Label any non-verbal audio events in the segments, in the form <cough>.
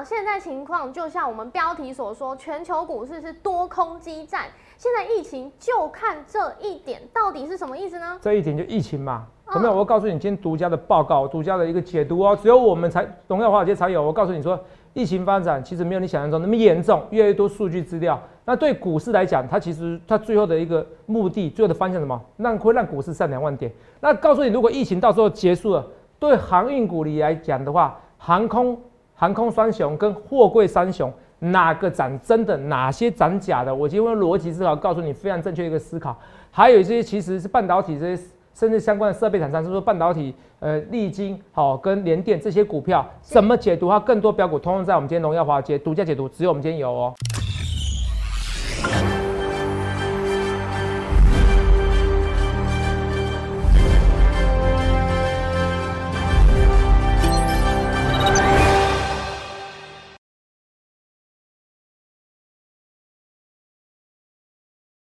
长，现在情况就像我们标题所说，全球股市是多空激战。现在疫情就看这一点，到底是什么意思呢？这一点就疫情嘛。有没有？我告诉你，今天独家的报告，独家的一个解读哦。只有我们才荣耀华尔街才有。我告诉你说，疫情发展其实没有你想象中那么严重。越来越多数据资料，那对股市来讲，它其实它最后的一个目的，最后的方向什么？让会让股市上两万点。那告诉你，如果疫情到时候结束了，对航运股里来讲的话，航空航空双雄跟货柜三雄。哪个涨真的，哪些涨假的？我就用逻辑思考告诉你非常正确一个思考。还有一些其实是半导体这些，甚至相关的设备厂商，是不是半导体，呃，利晶好跟联电这些股票怎么解读？它更多标股，通用在我们今天荣耀华尔街独家解读，只有我们今天有哦。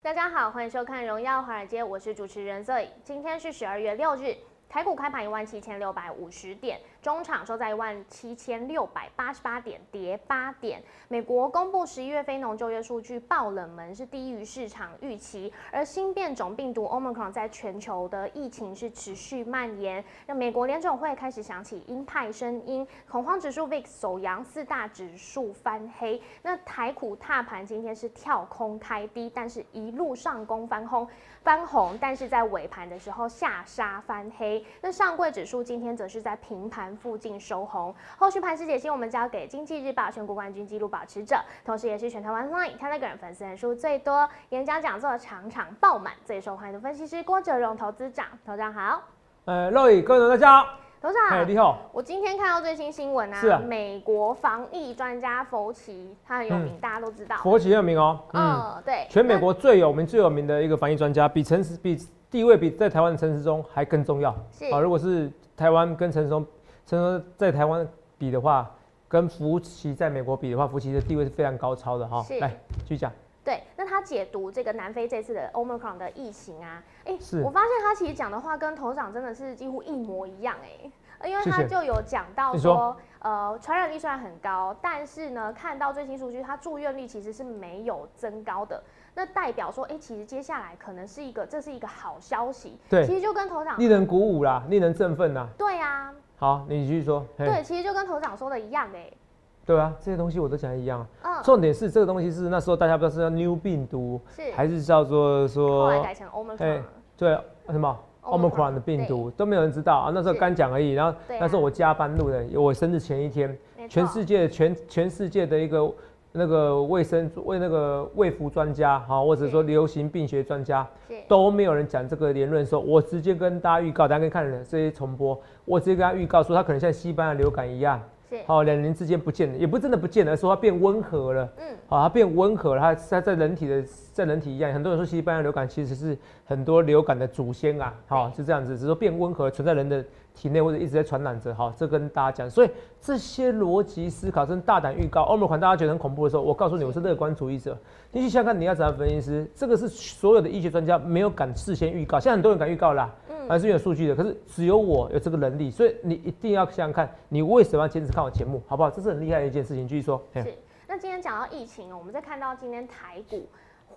大家好，欢迎收看《荣耀华尔街》，我是主持人 Zoe，今天是十二月六日。台股开盘一万七千六百五十点，中场收在一万七千六百八十八点，跌八点。美国公布十一月非农就业数据爆冷门，是低于市场预期。而新变种病毒 Omicron 在全球的疫情是持续蔓延，让美国联总会开始响起鹰派声音，恐慌指数 VIX 走阳，四大指数翻黑。那台股踏盘今天是跳空开低，但是一路上攻翻红。翻红，但是在尾盘的时候下杀翻黑。那上柜指数今天则是在平盘附近收红。后续盘势解析，我们交给经济日报选股冠军纪录保持者，同时也是全台湾 Line Telegram 粉丝人数最多、演讲讲座场场爆满、最受欢迎的分析师郭哲荣投资长。投长好。呃，各位观众大家好。头长，你好。我今天看到最新新闻啊，美国防疫专家佛奇，他很有名，大家都知道。佛奇很有名哦。嗯，对。全美国最有名、最有名的一个防疫专家，比陈时比地位比在台湾的陈时中还更重要。是。啊，如果是台湾跟陈时中，陈时中在台湾比的话，跟福奇在美国比的话，福奇的地位是非常高超的哈。来，继续讲。对，那他解读这个南非这次的 Omicron 的疫情啊，哎，我发现他其实讲的话跟头长真的是几乎一模一样哎，因为他就有讲到说，呃，传染力虽然很高，但是呢，看到最新数据，他住院率其实是没有增高的，那代表说，哎，其实接下来可能是一个，这是一个好消息。对，其实就跟头长令人鼓舞啦，令人振奋呐。对啊。好，你继续说。对，其实就跟头长说的一样哎。对啊，这些东西我都讲一样。嗯，重点是这个东西是那时候大家不知道是叫 new 病毒，是还是叫做说后来改成 omicron。对，什么 omicron 的病毒都没有人知道啊。那时候刚讲而已。然后那时候我加班录的，我生日前一天，全世界全全世界的一个那个卫生为那个卫福专家哈，或者说流行病学专家都没有人讲这个言论。说我直接跟大家预告，大家可以看这些重播，我直接跟他预告说，他可能像西班牙流感一样。好，两年之间不见了，也不真的不见了，说它变温和了。嗯，好，它变温和了，它它在人体的，在人体一样。很多人说西班牙流感其实是很多流感的祖先啊，好，是这样子，只是说变温和，存在人的体内或者一直在传染着。好，这跟大家讲，所以这些逻辑思考，真大胆预告，欧盟款大家觉得很恐怖的时候，我告诉你，我是乐观主义者。你去想看，你要怎样分析师，这个是所有的医学专家没有敢事先预告，现在很多人敢预告啦。还是有数据的，可是只有我有这个能力，所以你一定要想想看，你为什么要坚持看我节目，好不好？这是很厉害的一件事情。继续说。是。那今天讲到疫情哦，我们再看到今天台股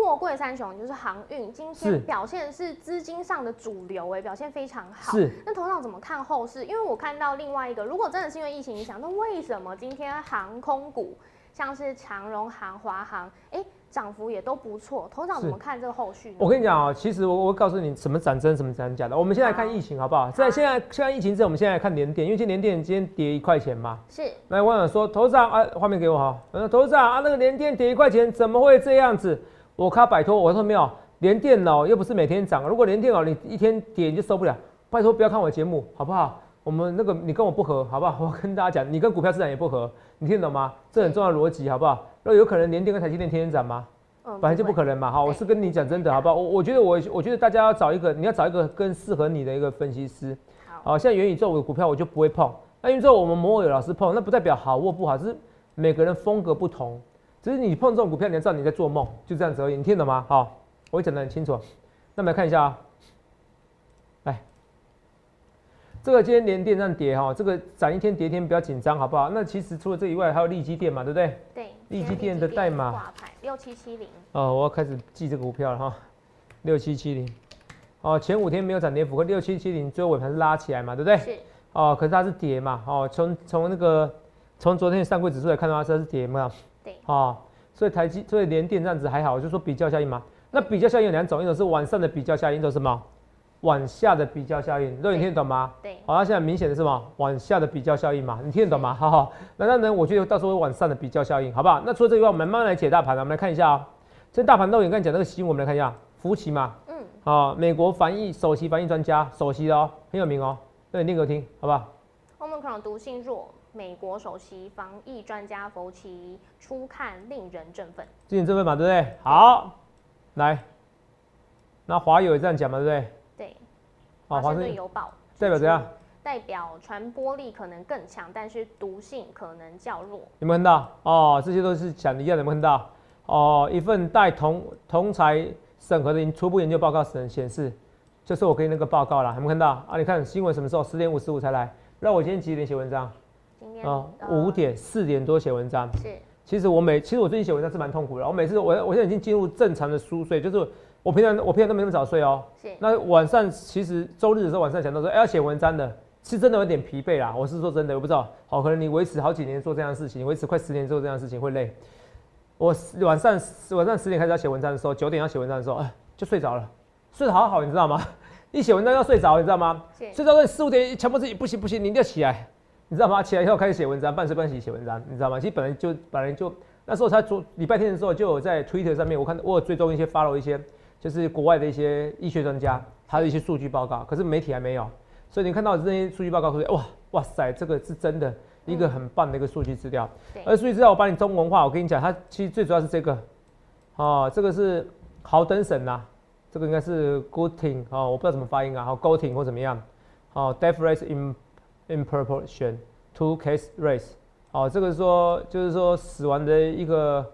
货柜三雄就是航运，今天表现是资金上的主流，哎，表现非常好。是。那头上怎么看后市？因为我看到另外一个，如果真的是因为疫情影响，那为什么今天航空股像是长荣航、华航，哎？涨幅也都不错，头长怎么看这个后续？我跟你讲啊，其实我我告诉你什么涨真，什么涨假的。我们现在看疫情好不好？在现在现在疫情之后，我们现在看连电，因为今天连电今天跌一块钱嘛。是。那我想说头上啊，画面给我哈。头上啊，那个连电跌一块钱，怎么会这样子？我靠，拜托，我说没有，连电脑又不是每天涨，如果连电脑你一天跌你就受不了，拜托不要看我节目好不好？我们那个你跟我不合好不好？我跟大家讲，你跟股票市场也不合，你听懂吗？这很重要逻辑好不好？那有可能连电跟台积电天天涨吗？本来就不可能嘛，好，我是跟你讲真的，好不好？我我觉得我我觉得大家要找一个，你要找一个更适合你的一个分析师。好，像元宇宙的股票我就不会碰，那元宇宙我们摩尔老师碰，那不代表好或不好，只是每个人风格不同，只是你碰这种股票，你要知道你在做梦，就这样子而已，你听懂吗？好，我会讲得很清楚。那么来看一下啊，来，这个今天连电上跌哈，这个涨一天跌一天，不要紧张好不好？那其实除了这以外，还有利基电嘛，对不对？对，利基电的代码六七七零。哦，我要开始记这个股票了哈，六七七零。哦，前五天没有涨跌幅，和六七七零最后尾盘是拉起来嘛，对不对？是。哦，可是它是跌嘛，哦，从从那个从昨天上柜指数来看的话，它是跌嘛。对。哦，所以台积所以连电这样子还好，就说比较效应嘛。那比较效应有两种，一种是晚上的比较效应，一种什么？往下的比较效应，肉你听得懂吗？对，好，那现在明显的是什么？往下的比较效应嘛，你听得懂吗？好好，那那呢？我觉得到时候往上的比较效应，好不好？那除了这个以外，我们慢慢来解大盘啊，我们来看一下啊。这大盘肉眼刚才讲那个新闻，我们来看一下，福奇嘛，嗯，好，美国防疫首席防疫专家，首席的哦，很有名哦，那你念给我听，好不好？Omicron 毒性弱，美国首席防疫专家福奇初看令人振奋，令人振奋嘛，对不对？好，来，那华友也这样讲嘛，对不对？对华盛顿邮报代表怎样？代表传播力可能更强，但是毒性可能较弱。有没有看到？哦，这些都是讲的一样，有没有看到？哦，一份带同同才审核的初步研究报告显显示，就是我给你那个报告了，有没有看到？啊，你看新闻什么时候？十点五十五才来。那我今天几点写文章？今天啊，五点四点多写文章。是。其实我每，其实我最近写文章是蛮痛苦的。我每次我我现在已经进入正常的熟睡，就是。我平常我平常都没那么早睡哦。是。那晚上其实周日的时候晚上想到说，哎，要写文章的，是真的有点疲惫啦。我是说真的，我不知道。好，可能你维持好几年做这样的事情，维持快十年做这样的事情会累。我晚上晚上十点开始要写文章的时候，九点要写文章的时候，哎，就睡着了，睡得好好，你知道吗？一写文章要睡着，你知道吗？睡着了四五点，强迫自己不行不行，你一定要起来，你知道吗？起来以后开始写文章，半睡半醒写文章，你知道吗？其实本来就本来就那时候他昨礼拜天的时候就有在 Twitter 上面，我看我有追踪一些 follow 一些。就是国外的一些医学专家，他的一些数据报告，可是媒体还没有，所以你看到这些数据报告，说哇哇塞，这个是真的一个很棒的一个数据资料。而数据资料我帮你中文化，我跟你讲，它其实最主要是这个，哦，这个是豪登省呐，这个应该是 Gooding 哦，我不知道怎么发音啊，好 Gooding 或怎么样，哦，death rate in in proportion to case rate，哦，这个说就是说死亡的一个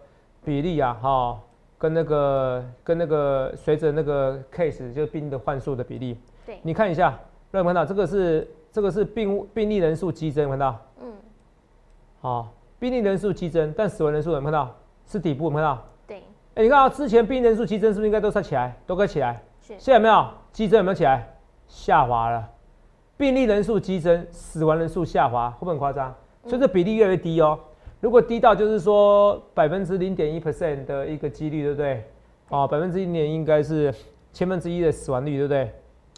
比例啊，哈。跟那个跟那个随着那个 case 就是病的患数的比例，对，你看一下，有没有看到这个是这个是病病例人数激增，看到？嗯，好，病例人数激增，但死亡人数有没有看到？是底部，有没有看到？对，哎，你看啊，之前病例人数激增是不是应该都在起来，都该起来？是，现在有没有激增？有没有起来？下滑了，病例人数激增，死亡人数下滑，会不会很夸张？所以这比例越来越低哦。如果低到就是说百分之零点一 percent 的一个几率，对不对？哦，百分之零点应该是千分之一的死亡率，对不对？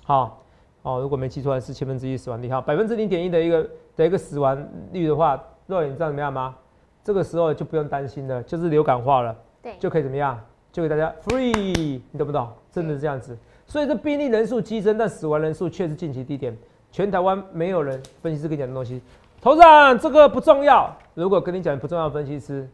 好，哦，如果没记错是千分之一死亡率，哈，百分之零点一的一个的一个死亡率的话，肉眼你知道怎么样吗？这个时候就不用担心了，就是流感化了，对，就可以怎么样？就给大家 free，你懂不懂？真的是这样子。所以这病例人数激增，但死亡人数却是近期低点，全台湾没有人分析师跟你讲的东西。头上这个不重要。如果跟你讲不重要，分析师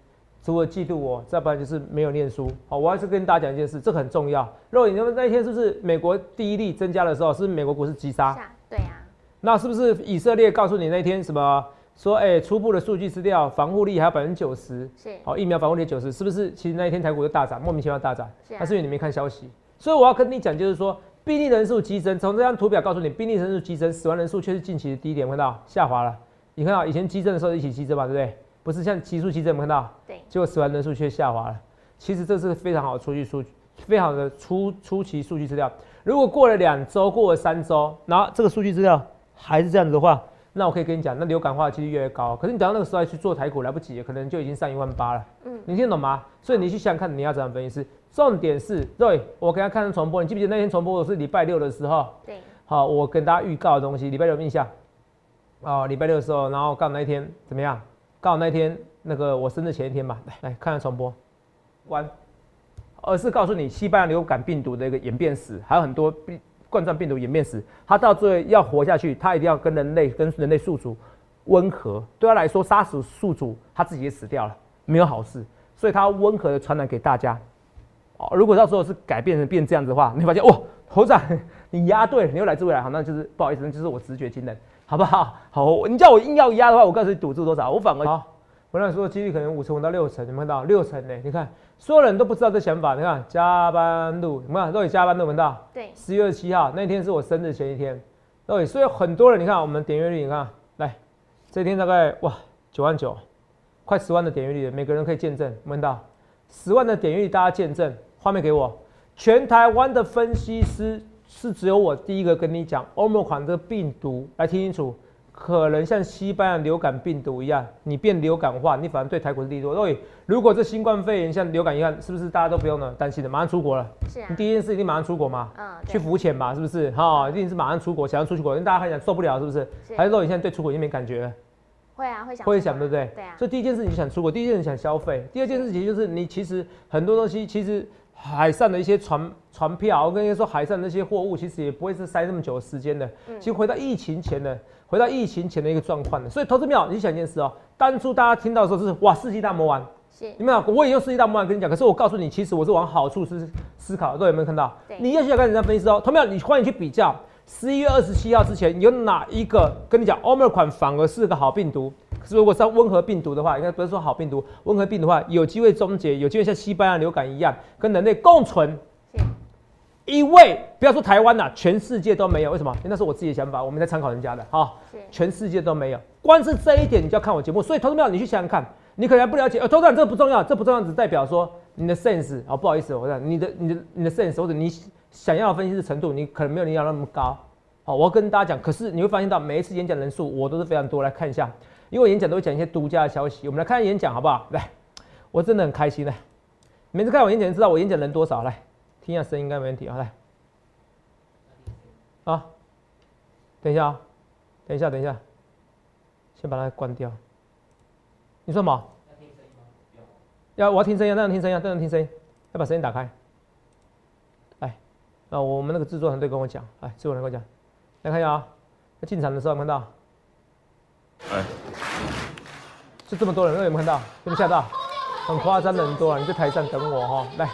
除了嫉妒我，再不然就是没有念书。好，我还是跟大家讲一件事，这很重要。如果你那么那一天是不是美国第一例增加的时候，是美国股市急杀？对呀。那是不是以色列告诉你那天什么说？哎，初步的数据资料，防护力还有百分之九十。是。好，疫苗防护力九十，是不是？其实那一天台股就大涨，莫名其妙大涨。是。还是因为你没看消息。所以我要跟你讲，就是说病例人数激增，从这张图表告诉你，病例人数激增，死亡人数却是近期的低点，看到下滑了。你看到以前激增的时候一起激增嘛，对不对？不是像急速激增，有看到？对。结果死亡人数却下滑了。其实这是非常好的数据数，非常的初初期数据资料。如果过了两周，过了三周，然后这个数据资料还是这样子的话，那我可以跟你讲，那流感化的几率越来越高。可是你等到那个时候去做台股来不及，可能就已经上一万八了。嗯。你听懂吗？所以你去想想看，你要怎样分析？重点是，对我给他看重播，你记不记得那天重播的是礼拜六的时候？对。好，我跟大家预告的东西，礼拜六印象。哦，礼拜六的时候，然后刚好那一天怎么样？刚好那一天那个我生日前一天吧，来来看下重播，关，而是告诉你西班牙流感病毒的一个演变史，还有很多病冠状病毒演变史。它到最后要活下去，它一定要跟人类跟人类宿主温和。对他来说，杀死宿主，他自己也死掉了，没有好事。所以它温和的传染给大家。哦，如果到时候是改变成变这样子的话，你发现哇，头长 <laughs> 你压对，你又来自未来，好，那就是不好意思，那就是我直觉惊人。好不好？好，你叫我硬要压的话，我告诉你赌注多少？我反而好，我跟你说，几率可能五成到六成，你们看到六成呢？你看，所有人都不知道这想法。你看加班路，你看都有加班路，闻到？对。十月二十七号那天是我生日前一天，对，所以很多人你看我们点阅率，你看来这一天大概哇九万九，快十万的点阅率，每个人可以见证，闻到十万的点阅率，大家见证，画面给我，全台湾的分析师是只有我第一个跟你讲欧盟款这个病毒，来听清楚。可能像西班牙流感病毒一样，你变流感化，你反而对台股是利多。所以，如果这新冠肺炎像流感一样，是不是大家都不用呢担心的？马上出国了。是啊。你第一件事一定马上出国嘛？嗯。去浮潜吧，是不是？哈，一定是马上出国，想要出去国，因为大家很想受不了，是不是？还是说你现在对出国已经没感觉？会啊，会想。会想，对不对？对啊。所以第一件事你想出国，第一件事想消费，第二件事情就是你其实很多东西，其实海上的一些船船票，我跟你说，海上那些货物其实也不会是塞那么久的时间的。嗯。其实回到疫情前的。回到疫情前的一个状况的，所以投资妙，你想一件事哦，当初大家听到的时候是哇世纪大魔王，是，有没有？我也用世纪大魔王跟你讲，可是我告诉你，其实我是往好处思思考，各位有没有看到？你要去想跟人家分析哦，投资妙，你欢迎去比较十一月二十七号之前有哪一个跟你讲欧美款反而是个好病毒，可是如果是温和病毒的话，应该不是说好病毒，温和病毒的话有机会终结，有机会像西班牙流感一样跟人类共存。因为不要说台湾呐，全世界都没有。为什么？那是我自己的想法，我们在参考人家的哈。全世界都没有，光是这一点你就要看我节目。所以投资票，你去想想看，你可能不了解。呃，投资这个不重要，这不重要，只代表说你的 sense 啊，不好意思，我讲你的、你的、你的 sense 或者你想要分析的程度，你可能没有你要那么高。好，我要跟大家讲，可是你会发现到每一次演讲人数我都是非常多。来看一下，因为演讲都会讲一些独家的消息。我们来看演讲好不好？来，我真的很开心的，每次看我演讲，知道我演讲人多少。来。听一下声音应该没问题，好来，啊，等一下啊，等一下，等一下，先把它关掉。你说什么？要我要听声音，让人听声音，让人听声音，要把声音打开。啊，我们那个制作团队跟我讲，来，制作人？跟我讲，来看一下啊，在进场的时候有看到，哎，就这么多人，有没有看到？有没有吓到？很夸张的人？多啊！你在台上等我哈，来。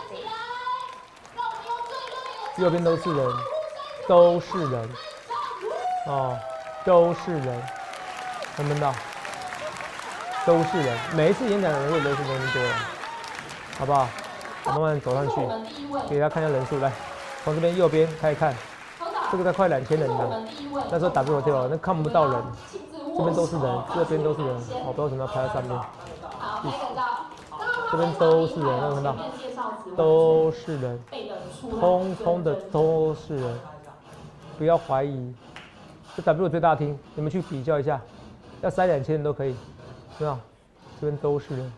右边都是人，都是人，哦，都是人，能不能到，都是人。每一次演讲的人？数都是那么多人，好不好？我慢慢走上去，给大家看一下人？数。来，从这边右边开始看，这个才快两千人呢。那时候打不过掉了，那看不到人。这边都是人，这边都是人，我不知道为什么要拍在上面。这边都是人，有看到？都是人。通通的都是人，不要怀疑。这 W 最大厅，你们去比较一下，要塞两千人都可以，对吧？这边都是人，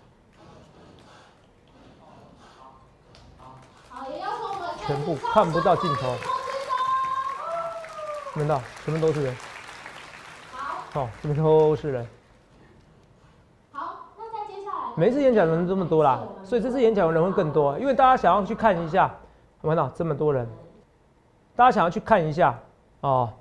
全部看不到镜头，看到？全部都是人，好，这边都是人。好，那再接下来，每次演讲人这么多啦，所以这次演讲的人会更多，因为大家想要去看一下。看到这么多人，大家想要去看一下哦。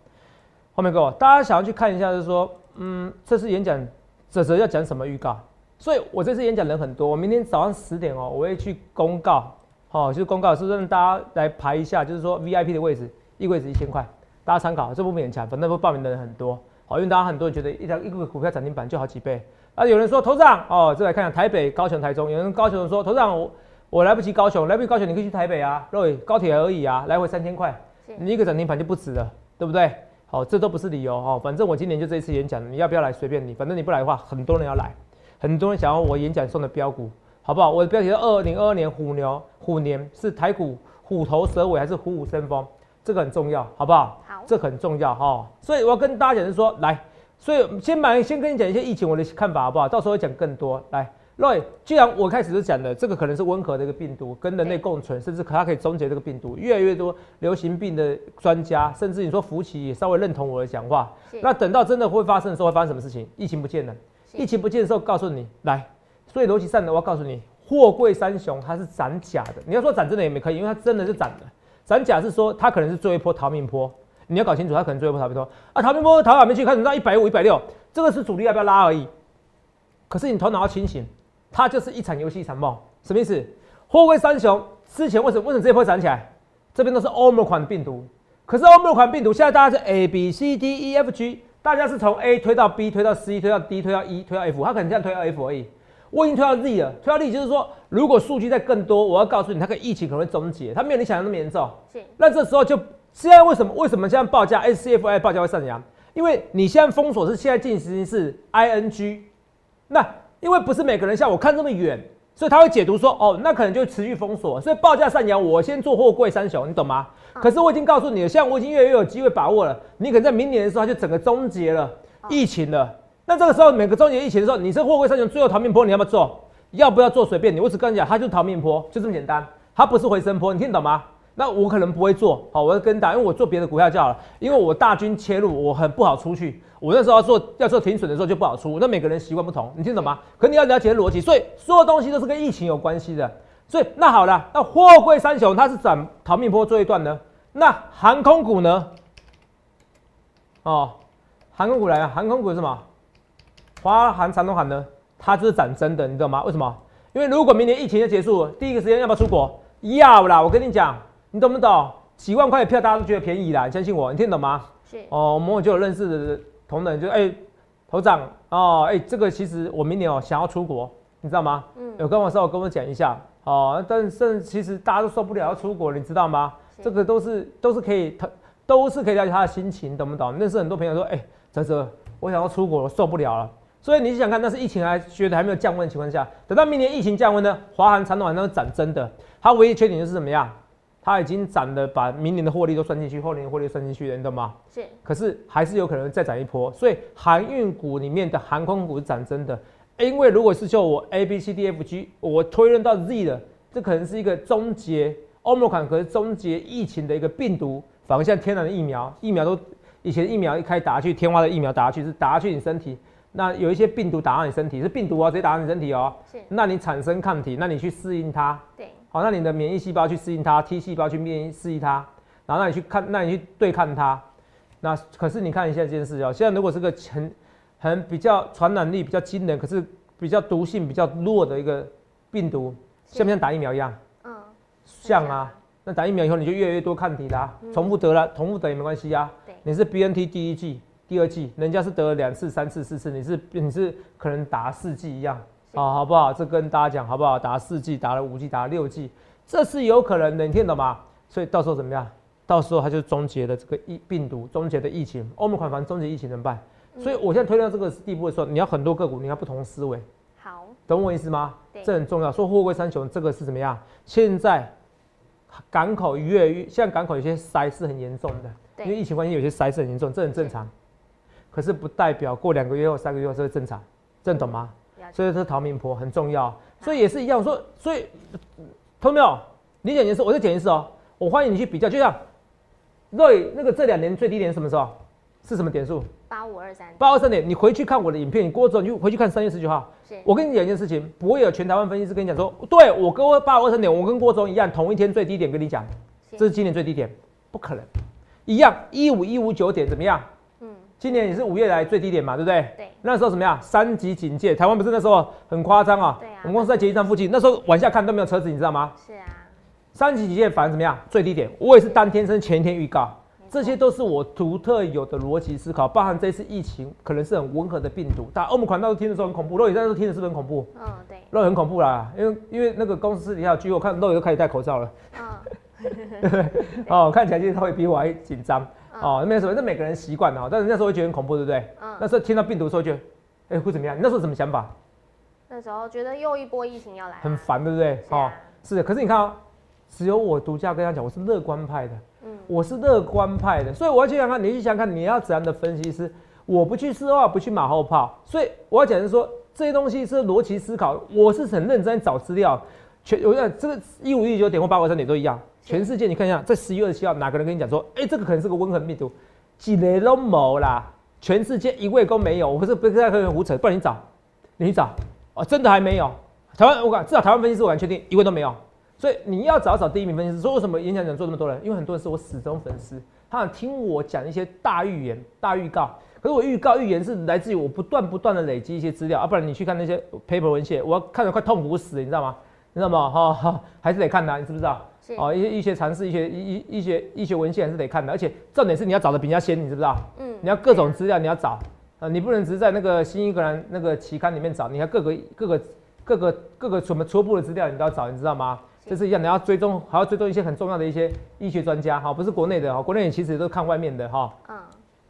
后面给我，大家想要去看一下，就是说，嗯，这次演讲泽泽要讲什么预告？所以我这次演讲人很多，我明天早上十点哦，我会去公告，好，就是公告是让大家来排一下，就是说 VIP 的位置，一位置一千块，大家参考，这不勉强，反正不报名的人很多，好，因为大家很多人觉得一条一个股票涨停板就好几倍，啊，有人说头涨哦，这来看看台北、高雄、台中，有人高雄说头涨我。我来不及高雄，来不及高雄，你可以去台北啊，对，高铁而已啊，来回三千块，你一个涨停板就不止了，对不对？好，这都不是理由哦，反正我今年就这一次演讲，你要不要来随便你，反正你不来的话，很多人要来，很多人想要我演讲送的标股，好不好？我的标题是二零二二年虎牛虎年是台股虎头蛇尾还是虎虎生风，这个很重要，好不好？好，这很重要哈，所以我要跟大家讲是说，来，所以先把先跟你讲一些疫情我的看法，好不好？到时候讲更多，来。，Roy，，既然我开始就讲的，这个可能是温和的一个病毒，跟人类共存，甚至可它可以终结这个病毒。越来越多流行病的专家，甚至你说福奇也稍微认同我的讲话。那等到真的会发生的时候，会发生什么事情？疫情不见了，疫情不见的时候，告诉你来。所以逻辑上的，我要告诉你，货柜三雄它是涨假的。你要说涨真的也没可以，因为它真的是涨的。涨假是说它可能是做一波逃命坡，你要搞清楚，它可能做一波逃命坡啊，逃命坡逃哪边去？看到一百五、一百六，这个是主力要不要拉而已。可是你头脑要清醒。它就是一场游戏一场梦，什么意思？货柜三雄之前为什么为什么这一波涨起来？这边都是欧盟款病毒，可是欧盟款病毒现在大家是 A B C D E F G，大家是从 A 推到 B，推到 C，推到 D，推到 E，推到 F，它可能这样推到 F 而已。我已经推到 Z 了，推到 Z 就是说，如果数据再更多，我要告诉你，它个疫情可能会终结，它没有你想象那么严重。是。那这时候就现在为什么为什么现在报价 S C F I 报价会上扬？因为你现在封锁是现在进行时是 I N G，那因为不是每个人像我看这么远，所以他会解读说，哦，那可能就持续封锁，所以报价上扬，我先做货柜三雄，你懂吗？可是我已经告诉你了，现在我已经越来越有机会把握了，你可能在明年的时候就整个终结了疫情了。那这个时候每个终结疫情的时候，你是货柜三雄最后逃命坡，你要不要做？要不要做随便你。我只跟你讲，它就是逃命坡，就这么简单，它不是回升坡，你听懂吗？那我可能不会做，好，我要跟打，因为我做别的股票就好了，因为我大军切入，我很不好出去。我那时候要做要做停损的时候就不好出。那每个人习惯不同，你听懂吗？可你要了解逻辑，所以所有东西都是跟疫情有关系的。所以那好了，那货柜三雄它是怎逃命坡做一段呢？那航空股呢？哦，航空股来了，航空股是什么？华航、长东航呢？它就是涨真的，你知道吗？为什么？因为如果明年疫情就结束，第一个时间要不要出国？要啦！我跟你讲。你懂不懂？几万块的票大家都觉得便宜啦，你相信我，你听懂吗？是哦，我们就有认识的同仁，就哎，头长哦，哎，这个其实我明年哦想要出国，你知道吗？嗯，有跟我稍微跟我讲一下哦，但是其实大家都受不了要出国，你知道吗？这个都是都是可以，他都是可以了解他的心情，懂不懂？认识很多朋友说，哎，哲哲，我想要出国，我受不了了。所以你想看，那是疫情还觉得还没有降温的情况下，等到明年疫情降温呢，华航、长短那是涨真的，它唯一缺点就是怎么样？它已经涨了，把明年的获利都算进去，后年的获利算进去了，你懂吗？是。可是还是有可能再涨一波，所以航运股里面的航空股是涨真的。因为如果是就我 A B C D F G，我推论到 Z 的，这可能是一个终结 Omicron，可是终结疫情的一个病毒，反而像天然的疫苗，疫苗都以前疫苗一开打下去，天花的疫苗打下去是打下去你身体，那有一些病毒打到你身体，是病毒啊，直接打到你身体哦。是。那你产生抗体，那你去适应它。对。好，那你的免疫细胞去适应它，T 细胞去免疫适应它，然后那你去看，那你去对抗它，那可是你看一下这件事哦，现在如果是个很很比较传染力比较惊人，可是比较毒性比较弱的一个病毒，像不像打疫苗一样？嗯，像啊。那打疫苗以后你就越来越多抗体啦，重复得了，重复得也没关系啊。对，你是 BNT 第一剂、第二季，人家是得了两次、三次、四次，你是你是可能打四季一样。啊，好不好？这跟大家讲好不好？打四季，打了五季，打了六季，这是有可能的，你听懂吗？所以到时候怎么样？到时候它就终结了这个疫病毒，终结的疫情。欧盟款房终结疫情怎么办？所以我现在推到这个地步的时候，你要很多个股，你要不同思维。好，懂我意思吗？这很重要。说货柜三雄，这个是怎么样？现在港口越来越，现在港口有些塞是很严重的，因为疫情关系，有些塞是很严重，这很正常。可是不代表过两个月后、三个月后就会正常，这懂吗？所以说逃命婆很重要，所以也是一样。说，所以，听到没有？你讲一次，我再讲一次哦。我欢迎你去比较，就像瑞那个这两年最低点什么时候？是什么点数？八五二三。八二三点，你回去看我的影片，你过之后你就回去看三月十九号。我跟你讲一件事情，不会有全台湾分析师跟你讲说，对我跟八五二三点，我跟郭总一样，同一天最低点跟你讲，这是今年最低点，不可能。一样一五一五九点怎么样？今年也是五月来最低点嘛，对不对？对。那时候怎么样？三级警戒，台湾不是那时候很夸张啊？对啊。我们公司在捷运站附近，那时候往下看都没有车子，你知道吗？是啊。三级警戒反而怎么样？最低点，我也是当天升前一天预告，这些都是我独特有的逻辑思考，包含这次疫情可能是很温和的病毒。但欧姆款那时候听的时候很恐怖，肉眼那时候听的是不是很恐怖？嗯，对。肉眼很恐怖啦，因为因为那个公司底下据我看肉眼都开始戴口罩了。嗯。<laughs> 哦，看起来就是他会比我还紧张。哦，没有什么，那每个人习惯了，但是那时候会觉得很恐怖，对不对？嗯。那时候听到病毒的时候，觉得，哎，会怎么样？你那时候什么想法？那时候觉得又一波疫情要来，很烦，对不对？哦，是的。可是你看啊，只有我独家跟他讲，我是乐观派的，嗯，我是乐观派的，所以我要去想看，你去想看，你要怎样的分析师？我不去事后，不去马后炮，所以我要讲的是说，这些东西是逻辑思考，我是很认真找资料，全我讲这个一五一九点或八五三点都一样。全世界，你看一下，在十一月二十七号，哪个人跟你讲说，哎，这个可能是个温和病毒？几雷都没啦，全世界一位都没有。我不是不是在和人胡扯，不然你找，你找，哦，真的还没有。台湾，我敢至少台湾分析师，我敢确定一位都没有。所以你要找找第一名分析师。说为什么演讲讲座这么多人？因为很多人是我死忠粉丝，他想听我讲一些大预言、大预告。可是我预告预言是来自于我不断不断的累积一些资料啊，不然你去看那些 paper 文献，我看得快痛苦死，你知道吗？你知道吗？哈哈，还是得看的，你知不知道？哦，一些医学常识，一些医医医学医学文献还是得看的，而且重点是你要找的比人家先，你知不知道？嗯，你要各种资料你要找啊，你不能只是在那个新英格兰那个期刊里面找，你要各个各个各个各个什么初步的资料你都要找，你知道吗？这是一样，你要追踪，还要追踪一些很重要的一些医学专家，哈，不是国内的哈，国内其实都看外面的哈，嗯，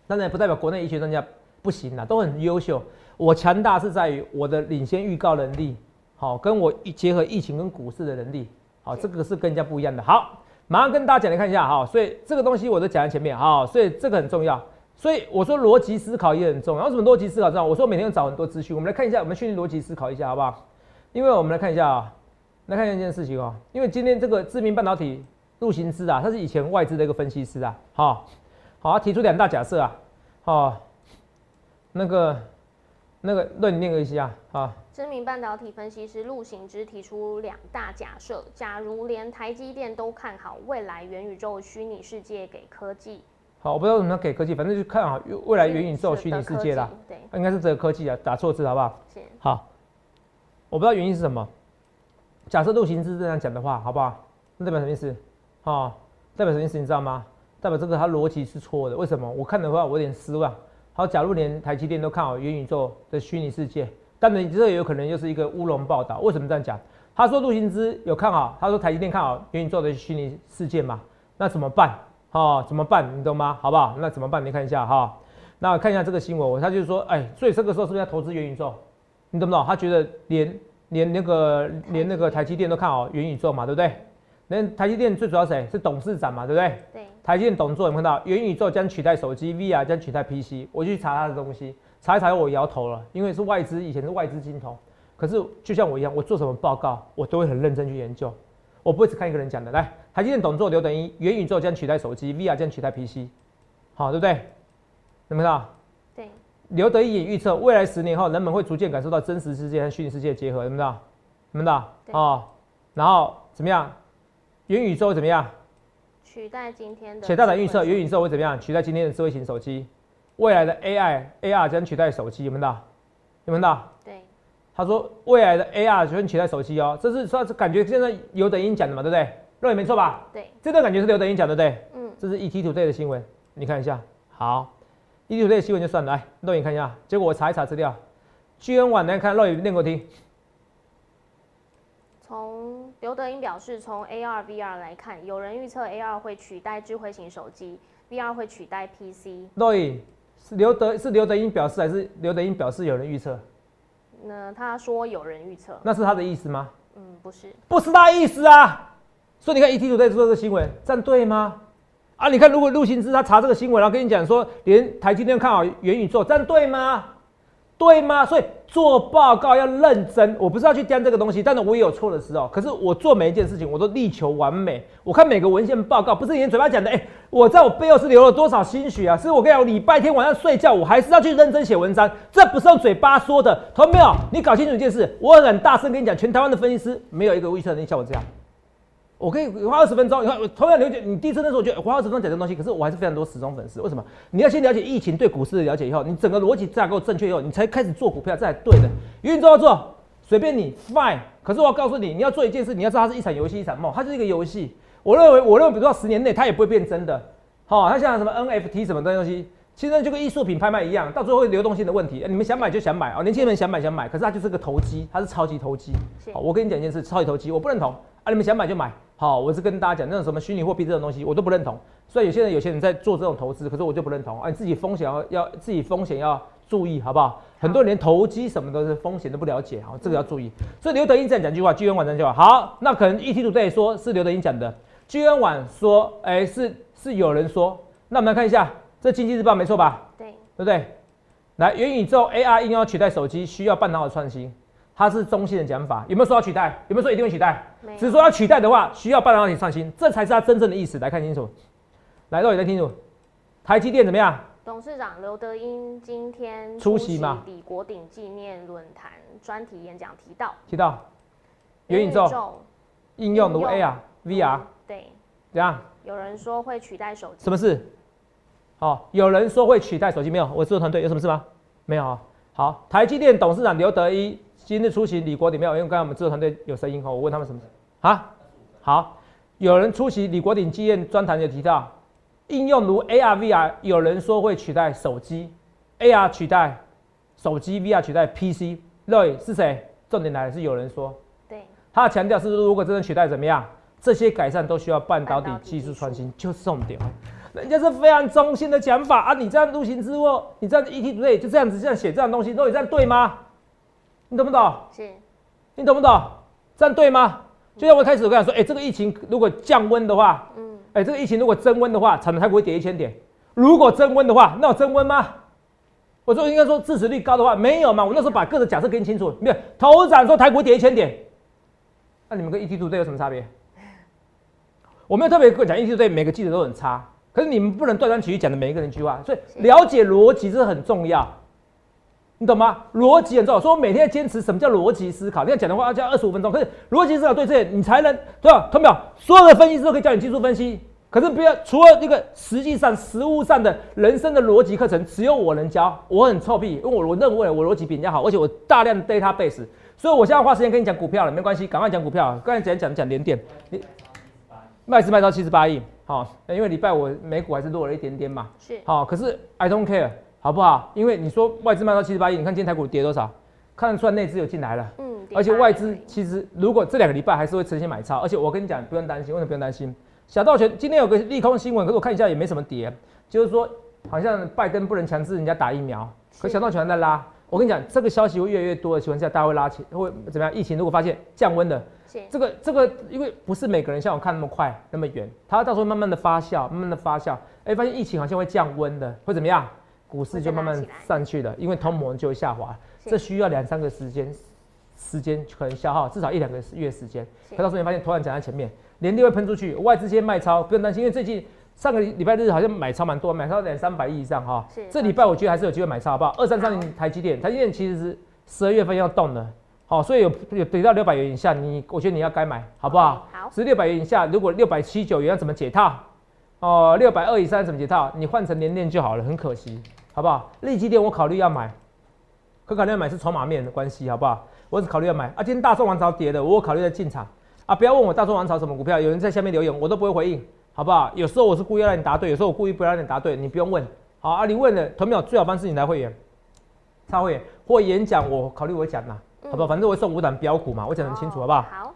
当然不代表国内医学专家不行啦，都很优秀。我强大是在于我的领先预告能力，好，跟我结合疫情跟股市的能力，好，这个是跟人家不一样的。好，马上跟大家讲来看一下哈，所以这个东西我都讲在前面哈，所以这个很重要。所以我说逻辑思考也很重要。为什么逻辑思考重要？我说每天要找很多资讯。我们来看一下，我们训练逻辑思考一下，好不好？因为我们来看一下啊，来看一件事情哦。因为今天这个知名半导体陆行之啊，他是以前外资的一个分析师啊，好，好，他提出两大假设啊，好，那个那个论念一下啊。知名半导体分析师陆行之提出两大假设：假如连台积电都看好未来元宇宙虚拟世界给科技。好，我不知道为什么要给科技，反正就看好未来元宇宙虚拟世界啦。对，应该是这个科技啊，打错字好不好？好，我不知道原因是什么。假设陆行之这样讲的话，好不好？那代表什么意思？哦，代表什么意思？你知道吗？代表这个它逻辑是错的。为什么？我看的话，我有点失望。好，假如连台积电都看好元宇宙的虚拟世界，但你这有可能又是一个乌龙报道。为什么这样讲？他说陆行之有看好，他说台积电看好元宇宙的虚拟世界嘛？那怎么办？哈，怎么办？你懂吗？好不好？那怎么办？你看一下哈。那看一下这个新闻，他就是说，哎，所以这个时候是不是要投资元宇宙？你懂不懂？他觉得连连那个连那个台积电都看好元宇宙嘛，对不对？那台积电最主要谁？是董事长嘛，对不对？对。台积电董座有看到元宇宙将取代手机，VR 将取代 PC。我去查他的东西，查一查我摇头了，因为是外资，以前是外资金投。可是就像我一样，我做什么报告，我都会很认真去研究。我不会只看一个人讲的，来，台积电董座刘德一，元宇宙将取代手机，VR 将取代 PC，好，对不对？怎么道？对。刘德一也预测，未来十年后，人们会逐渐感受到真实世界和虚拟世界结合，怎么道？怎么道？哦，然后怎么样？元宇宙怎么样？取代今天的。且大胆预测，元宇宙会怎么样？取代今天的智慧型手机，未来的 AI，AR 将取代手机，有没有到？有没有到？对。他说未来的 AR 就会取代手机哦，这是算是感觉现在刘德英讲的嘛，对不对？肉眼没错吧？对，这段感觉是刘德英讲的，对嗯，这是 ETtoday 的新闻，你看一下。好，ETtoday 的新闻就算了，来肉眼看一下。结果我查一查资料，居然晚来看肉眼念给我听。从刘德英表示，从 AR、VR 来看，有人预测 AR 会取代智慧型手机，VR 会取代 PC。肉眼是刘德是刘德英表示，还是刘德英表示有人预测？那他说有人预测，那是他的意思吗？嗯，不是，不是他意思啊。所以你看 ET 组在做这个新闻，这样对吗？啊，你看如果陆行之他查这个新闻，然后跟你讲说，连台积电看好元宇宙，这样对吗？对吗？所以做报告要认真。我不是要去掂这个东西，但是我也有错的时候。可是我做每一件事情，我都力求完美。我看每个文献报告，不是你嘴巴讲的。哎，我在我背后是流了多少心血啊！是我跟你讲，礼拜天晚上睡觉，我还是要去认真写文章。这不是用嘴巴说的，同没有？你搞清楚一件事，我很大声跟你讲，全台湾的分析师没有一个预测能力像我这样。我可以花二十分钟，你看，我同样了解你第一次那时候，就花二十分钟讲这东西，可是我还是非常多死忠粉丝。为什么？你要先了解疫情对股市的了解以后，你整个逻辑架构正确以后，你才开始做股票，这才对的。元宇宙要做，随便你，fine。可是我要告诉你，你要做一件事，你要知道它是一场游戏，一场梦，它是一个游戏。我认为，我认为，比如说十年内它也不会变真的。好，它像什么 NFT 什么东西，其实就跟艺术品拍卖一样，到最后流动性的问题。你们想买就想买哦，年轻人想买想买，可是它就是个投机，它是超级投机。好，我跟你讲一件事，超级投机，我不认同。啊，你们想买就买。好，我是跟大家讲那种什么虚拟货币这种东西，我都不认同。所以有些人有些人在做这种投资，可是我就不认同。啊，你自己风险要要自己风险要注意，好不好？很多人连投机什么的是风险都不了解，好，这个要注意。所以刘德英这样讲句话，居安晚这句话，好，那可能 ET 组在说是刘德英讲的，居安晚说，哎，是是有人说。那我们来看一下，这经济日报没错吧？对，对不对？来，元宇宙 AR 应用取代手机，需要半导体创新。它是中性的讲法，有没有说要取代？有没有说一定会取代？只是说要取代的话，需要半导体创新，这才是它真正的意思。来看清楚，来，各位再清楚，台积电怎么样？董事长刘德英今天出席嘛？李国鼎纪念论坛专题演讲提到，提到元宇宙应用如 AR、VR，对，怎样？有人说会取代手机，什么事？哦，有人说会取代手机，没有？我制作团队有什么事吗？没有啊。好，台积电董事长刘德一。今日出席李国鼎没有？因为刚才我们制作团队有声音哈，我问他们什么事啊？好，有人出席李国鼎纪念专谈就提到，应用如 AR、VR，有人说会取代手机，AR 取代手机，VR 取代 PC。对，是谁？重点来了，是有人说。对。他强调是如果真的取代怎么样，这些改善都需要半导体技术创新，就是重点。人家是非常中性的讲法啊！你这样入行之后，你这样 ET 对，就这样子这样写这样东西，都有这样对吗？你懂不懂？是。你懂不懂？这样对吗？就像我开始我跟你说，哎，这个疫情如果降温的话，嗯，哎，这个疫情如果增温的话，产能还不会跌一千点。如果增温的话，那有增温吗？我说应该说支持率高的话，没有嘛？我那时候把各个假设给你清楚，没有。头涨说台股跌一千点，那你们跟 ET 队有什么差别？我没有特别讲 ET 队每个记者都很差。可是你们不能断章取义讲的每一个人一句话，所以了解逻辑是很重要，你懂吗？逻辑很重要，所以我每天坚持什么叫逻辑思考。你要讲的话要讲二十五分钟，可是逻辑思考对这，你才能对吧？看没有所有的分析师都可以教你技术分析，可是不要除了那个实际上实物上的人生的逻辑课程，只有我能教。我很臭屁，因为我我认为我逻辑比人家好，而且我大量的 database，所以我现在花时间跟你讲股票了，没关系，赶快讲股票。刚才讲讲讲连电，你卖是卖到七十八亿。好，因为礼拜我美股还是弱了一点点嘛，是好，可是 I don't care，好不好？因为你说外资卖到七十八亿，你看今天台股跌多少？看得出来内资有进来了，嗯，而且外资其实如果这两个礼拜还是会呈现买超，而且我跟你讲不用担心，为什么不用担心？小道全今天有个利空新闻，可是我看一下也没什么跌，就是说好像拜登不能强制人家打疫苗，可小道全在拉。我跟你讲，这个消息会越来越多的情况下，大家会拉起，会怎么样？疫情如果发现降温的。这个这个，因为不是每个人像我看那么快那么远，它到时候慢慢的发酵，慢慢的发酵，哎，发现疫情好像会降温的，会怎么样？股市就慢慢上去了，因为通膨就会下滑，这需要两三个时间，时间可能消耗至少一两个月时间。可到时候你发现突然讲在前面，连跌会喷出去，外资先卖超，不用担心，因为最近上个礼拜日好像买超蛮多，买超两三百亿以上哈。这礼拜我觉得还是有机会买超，好不好？二三三零台积电，台积电其实是十二月份要动的。好，所以有有跌到六百元以下，你我觉得你要该买，好不好？好，是六百元以下，如果六百七九元要怎么解套？哦，六百二以上怎么解套？你换成年年就好了，很可惜，好不好？利基电我考虑要买，可考虑要买是筹码面的关系，好不好？我只考虑要买啊。今天大宋王朝跌的，我考虑要进场啊。不要问我大宋王朝什么股票，有人在下面留言，我都不会回应，好不好？有时候我是故意让你答对，有时候我故意不让你答对，你不用问。好啊，你问了，投秒最好方式你来会员，插会员或演讲，我考虑我讲呐。好不好？反正我送五档标股嘛，我讲很清楚，好不好？好。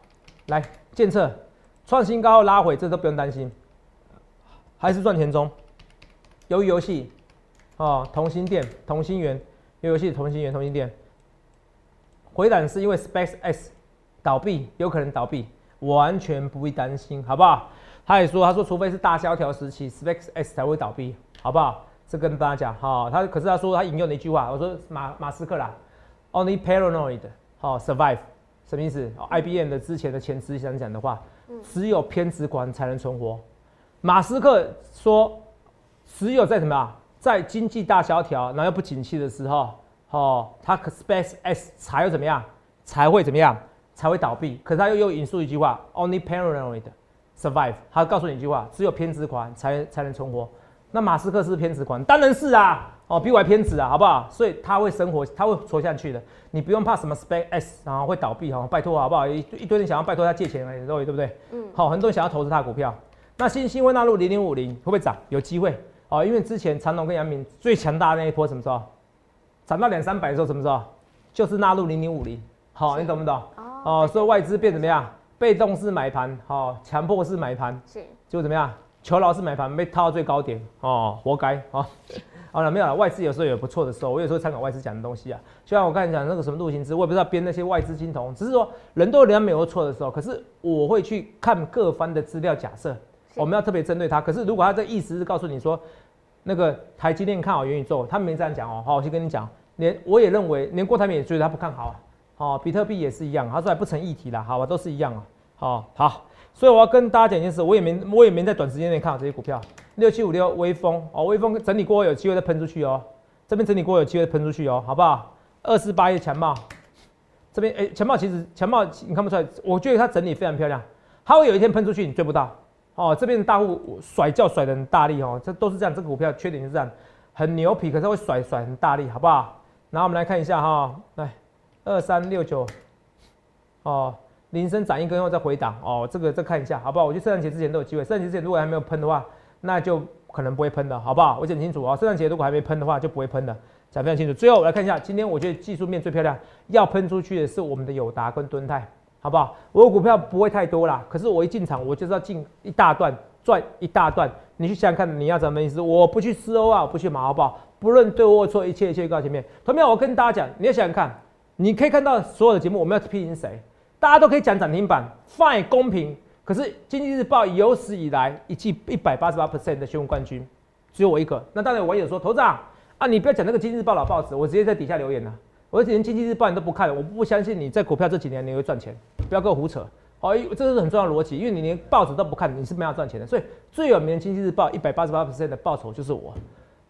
来，建测创新高拉回，这都不用担心，还是赚钱中。由于游戏，哦，同心店、同心圆，有游戏同心圆、同心店，回档是因为 Space X 倒闭，有可能倒闭，完全不必担心，好不好？他也说，他说除非是大萧条时期，Space X 才会倒闭，好不好？这跟大家讲，哈，他可是他说他引用的一句话，我说马马斯克啦。Only paranoid 好 survive 什么意思？IBM 的之前的前执行长的话，只有偏执狂才能存活。马斯克说，只有在什么啊，在经济大萧条，然后又不景气的时候，哦，他 Space X 才会怎么样？才会怎么样？才会倒闭。可是他又又引述一句话：Only paranoid survive。他告诉你一句话：只有偏执狂才才能存活。那马斯克是偏执狂？当然是啊。哦，比我还偏执啊，好不好？所以他会生活，他会活下去的。你不用怕什么 Space X 然后会倒闭哈，拜托好不好？一一堆人想要拜托他借钱而已，对不对？嗯。好，很多人想要投资他的股票。那新兴会纳入零零五零会不会涨？有机会哦，因为之前长隆跟杨明最强大的那一波什么时候？涨到两三百的时候什么时候？就是纳入零零五零。好，你懂不懂？哦。所以外资变怎么样？被动式买盘，好，强迫式买盘，是，就怎么样？求饶式买盘被套到最高点，哦，活该啊。<laughs> 好了，没有了。外资有时候有不错的时候，我有时候参考外资讲的东西啊。就像我刚才讲那个什么陆行之，我也不知道编那些外资金童，只是说人都有人没有错的时候。可是我会去看各方的资料假设，我们要特别针对他。可是如果他这意思是告诉你说，那个台积电看好元宇宙，他没这样讲哦。好，我先跟你讲，连我也认为，连郭台铭也觉得他不看好啊。好，比特币也是一样，它说还不成议题啦，好吧，都是一样啊。好，好，所以我要跟大家讲一件事，我也没我也没在短时间内看好这些股票。六七五六微风哦，微风整理过后有机会再喷出去哦。这边整理过后有机会喷出去哦，好不好？二四八一强茂，这边哎，强茂其实强茂你看不出来，我觉得它整理非常漂亮，它会有一天喷出去，你追不到哦。这边大户甩叫甩的很大力哦，这都是这样，这个股票缺点就是这样，很牛皮，可是会甩甩很大力，好不好？然后我们来看一下哈，来二三六九哦，铃声涨一根后再回档哦，这个再看一下好不好？我觉得圣诞节之前都有机会，圣诞节之前如果还没有喷的话。那就可能不会喷的，好不好？我讲清楚啊，圣诞节如果还没喷的话，就不会喷的，讲非常清楚。最后我来看一下，今天我觉得技术面最漂亮，要喷出去的是我们的友达跟敦泰，好不好？我的股票不会太多啦，可是我一进场，我就是要进一大段，赚一大段。你去想想看，你要怎么意思？我不去思欧啊，我不去马好不好？不论对或错，一切一切告前面。同样，我跟大家讲，你要想想看，你可以看到所有的节目，我们要批评谁？大家都可以讲涨停板，fine 公平。可是经济日报有史以来一季一百八十八 percent 的新闻冠军，只有我一个。那当然，我也说，头长啊，你不要讲那个经济日报老报纸，我直接在底下留言了。我连经济日报你都不看，我不相信你在股票这几年你会赚钱，不要跟我胡扯。好，这是很重要的逻辑，因为你连报纸都不看，你是没法赚钱的。所以最有名的经济日报一百八十八 percent 的报酬就是我。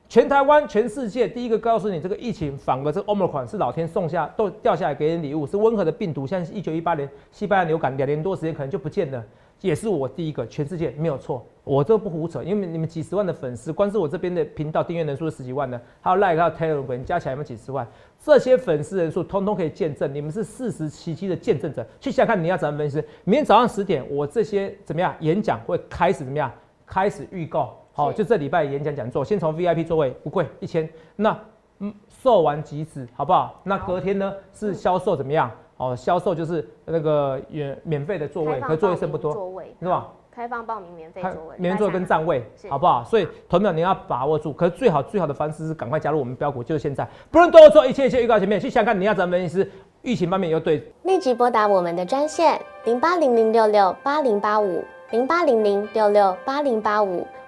全台湾、全世界第一个告诉你，这个疫情反而这个 Omicron 是老天送下都掉下来给你礼物，是温和的病毒，像一九一八年西班牙流感两年多时间可能就不见了。也是我第一个，全世界没有错，我这不胡扯，因为你们几十万的粉丝，光是我这边的频道订阅人数十几万呢，还有 Like 还有 Telegram 加起来有没几十万？这些粉丝人数通通可以见证，你们是事实奇迹的见证者。去想看你要怎么分析？明天早上十点，我这些怎么样演讲会开始怎么样？开始预告，好，就这礼拜演讲讲座，先从 VIP 座位不贵一千，那嗯售完即止，好不好？那隔天呢是销售怎么样？哦，销售就是那个免免费的座位，可座位剩不多，座位是吧？开放报名免费座位，免费座位跟站位，好不好？所以同样你要把握住。可是最好最好的方式是赶快加入我们标股，就是现在，不论多做一切一切预告前面去想看你要怎么分析，疫情方面又对。立即拨打我们的专线零八零零六六八零八五零八零零六六八零八五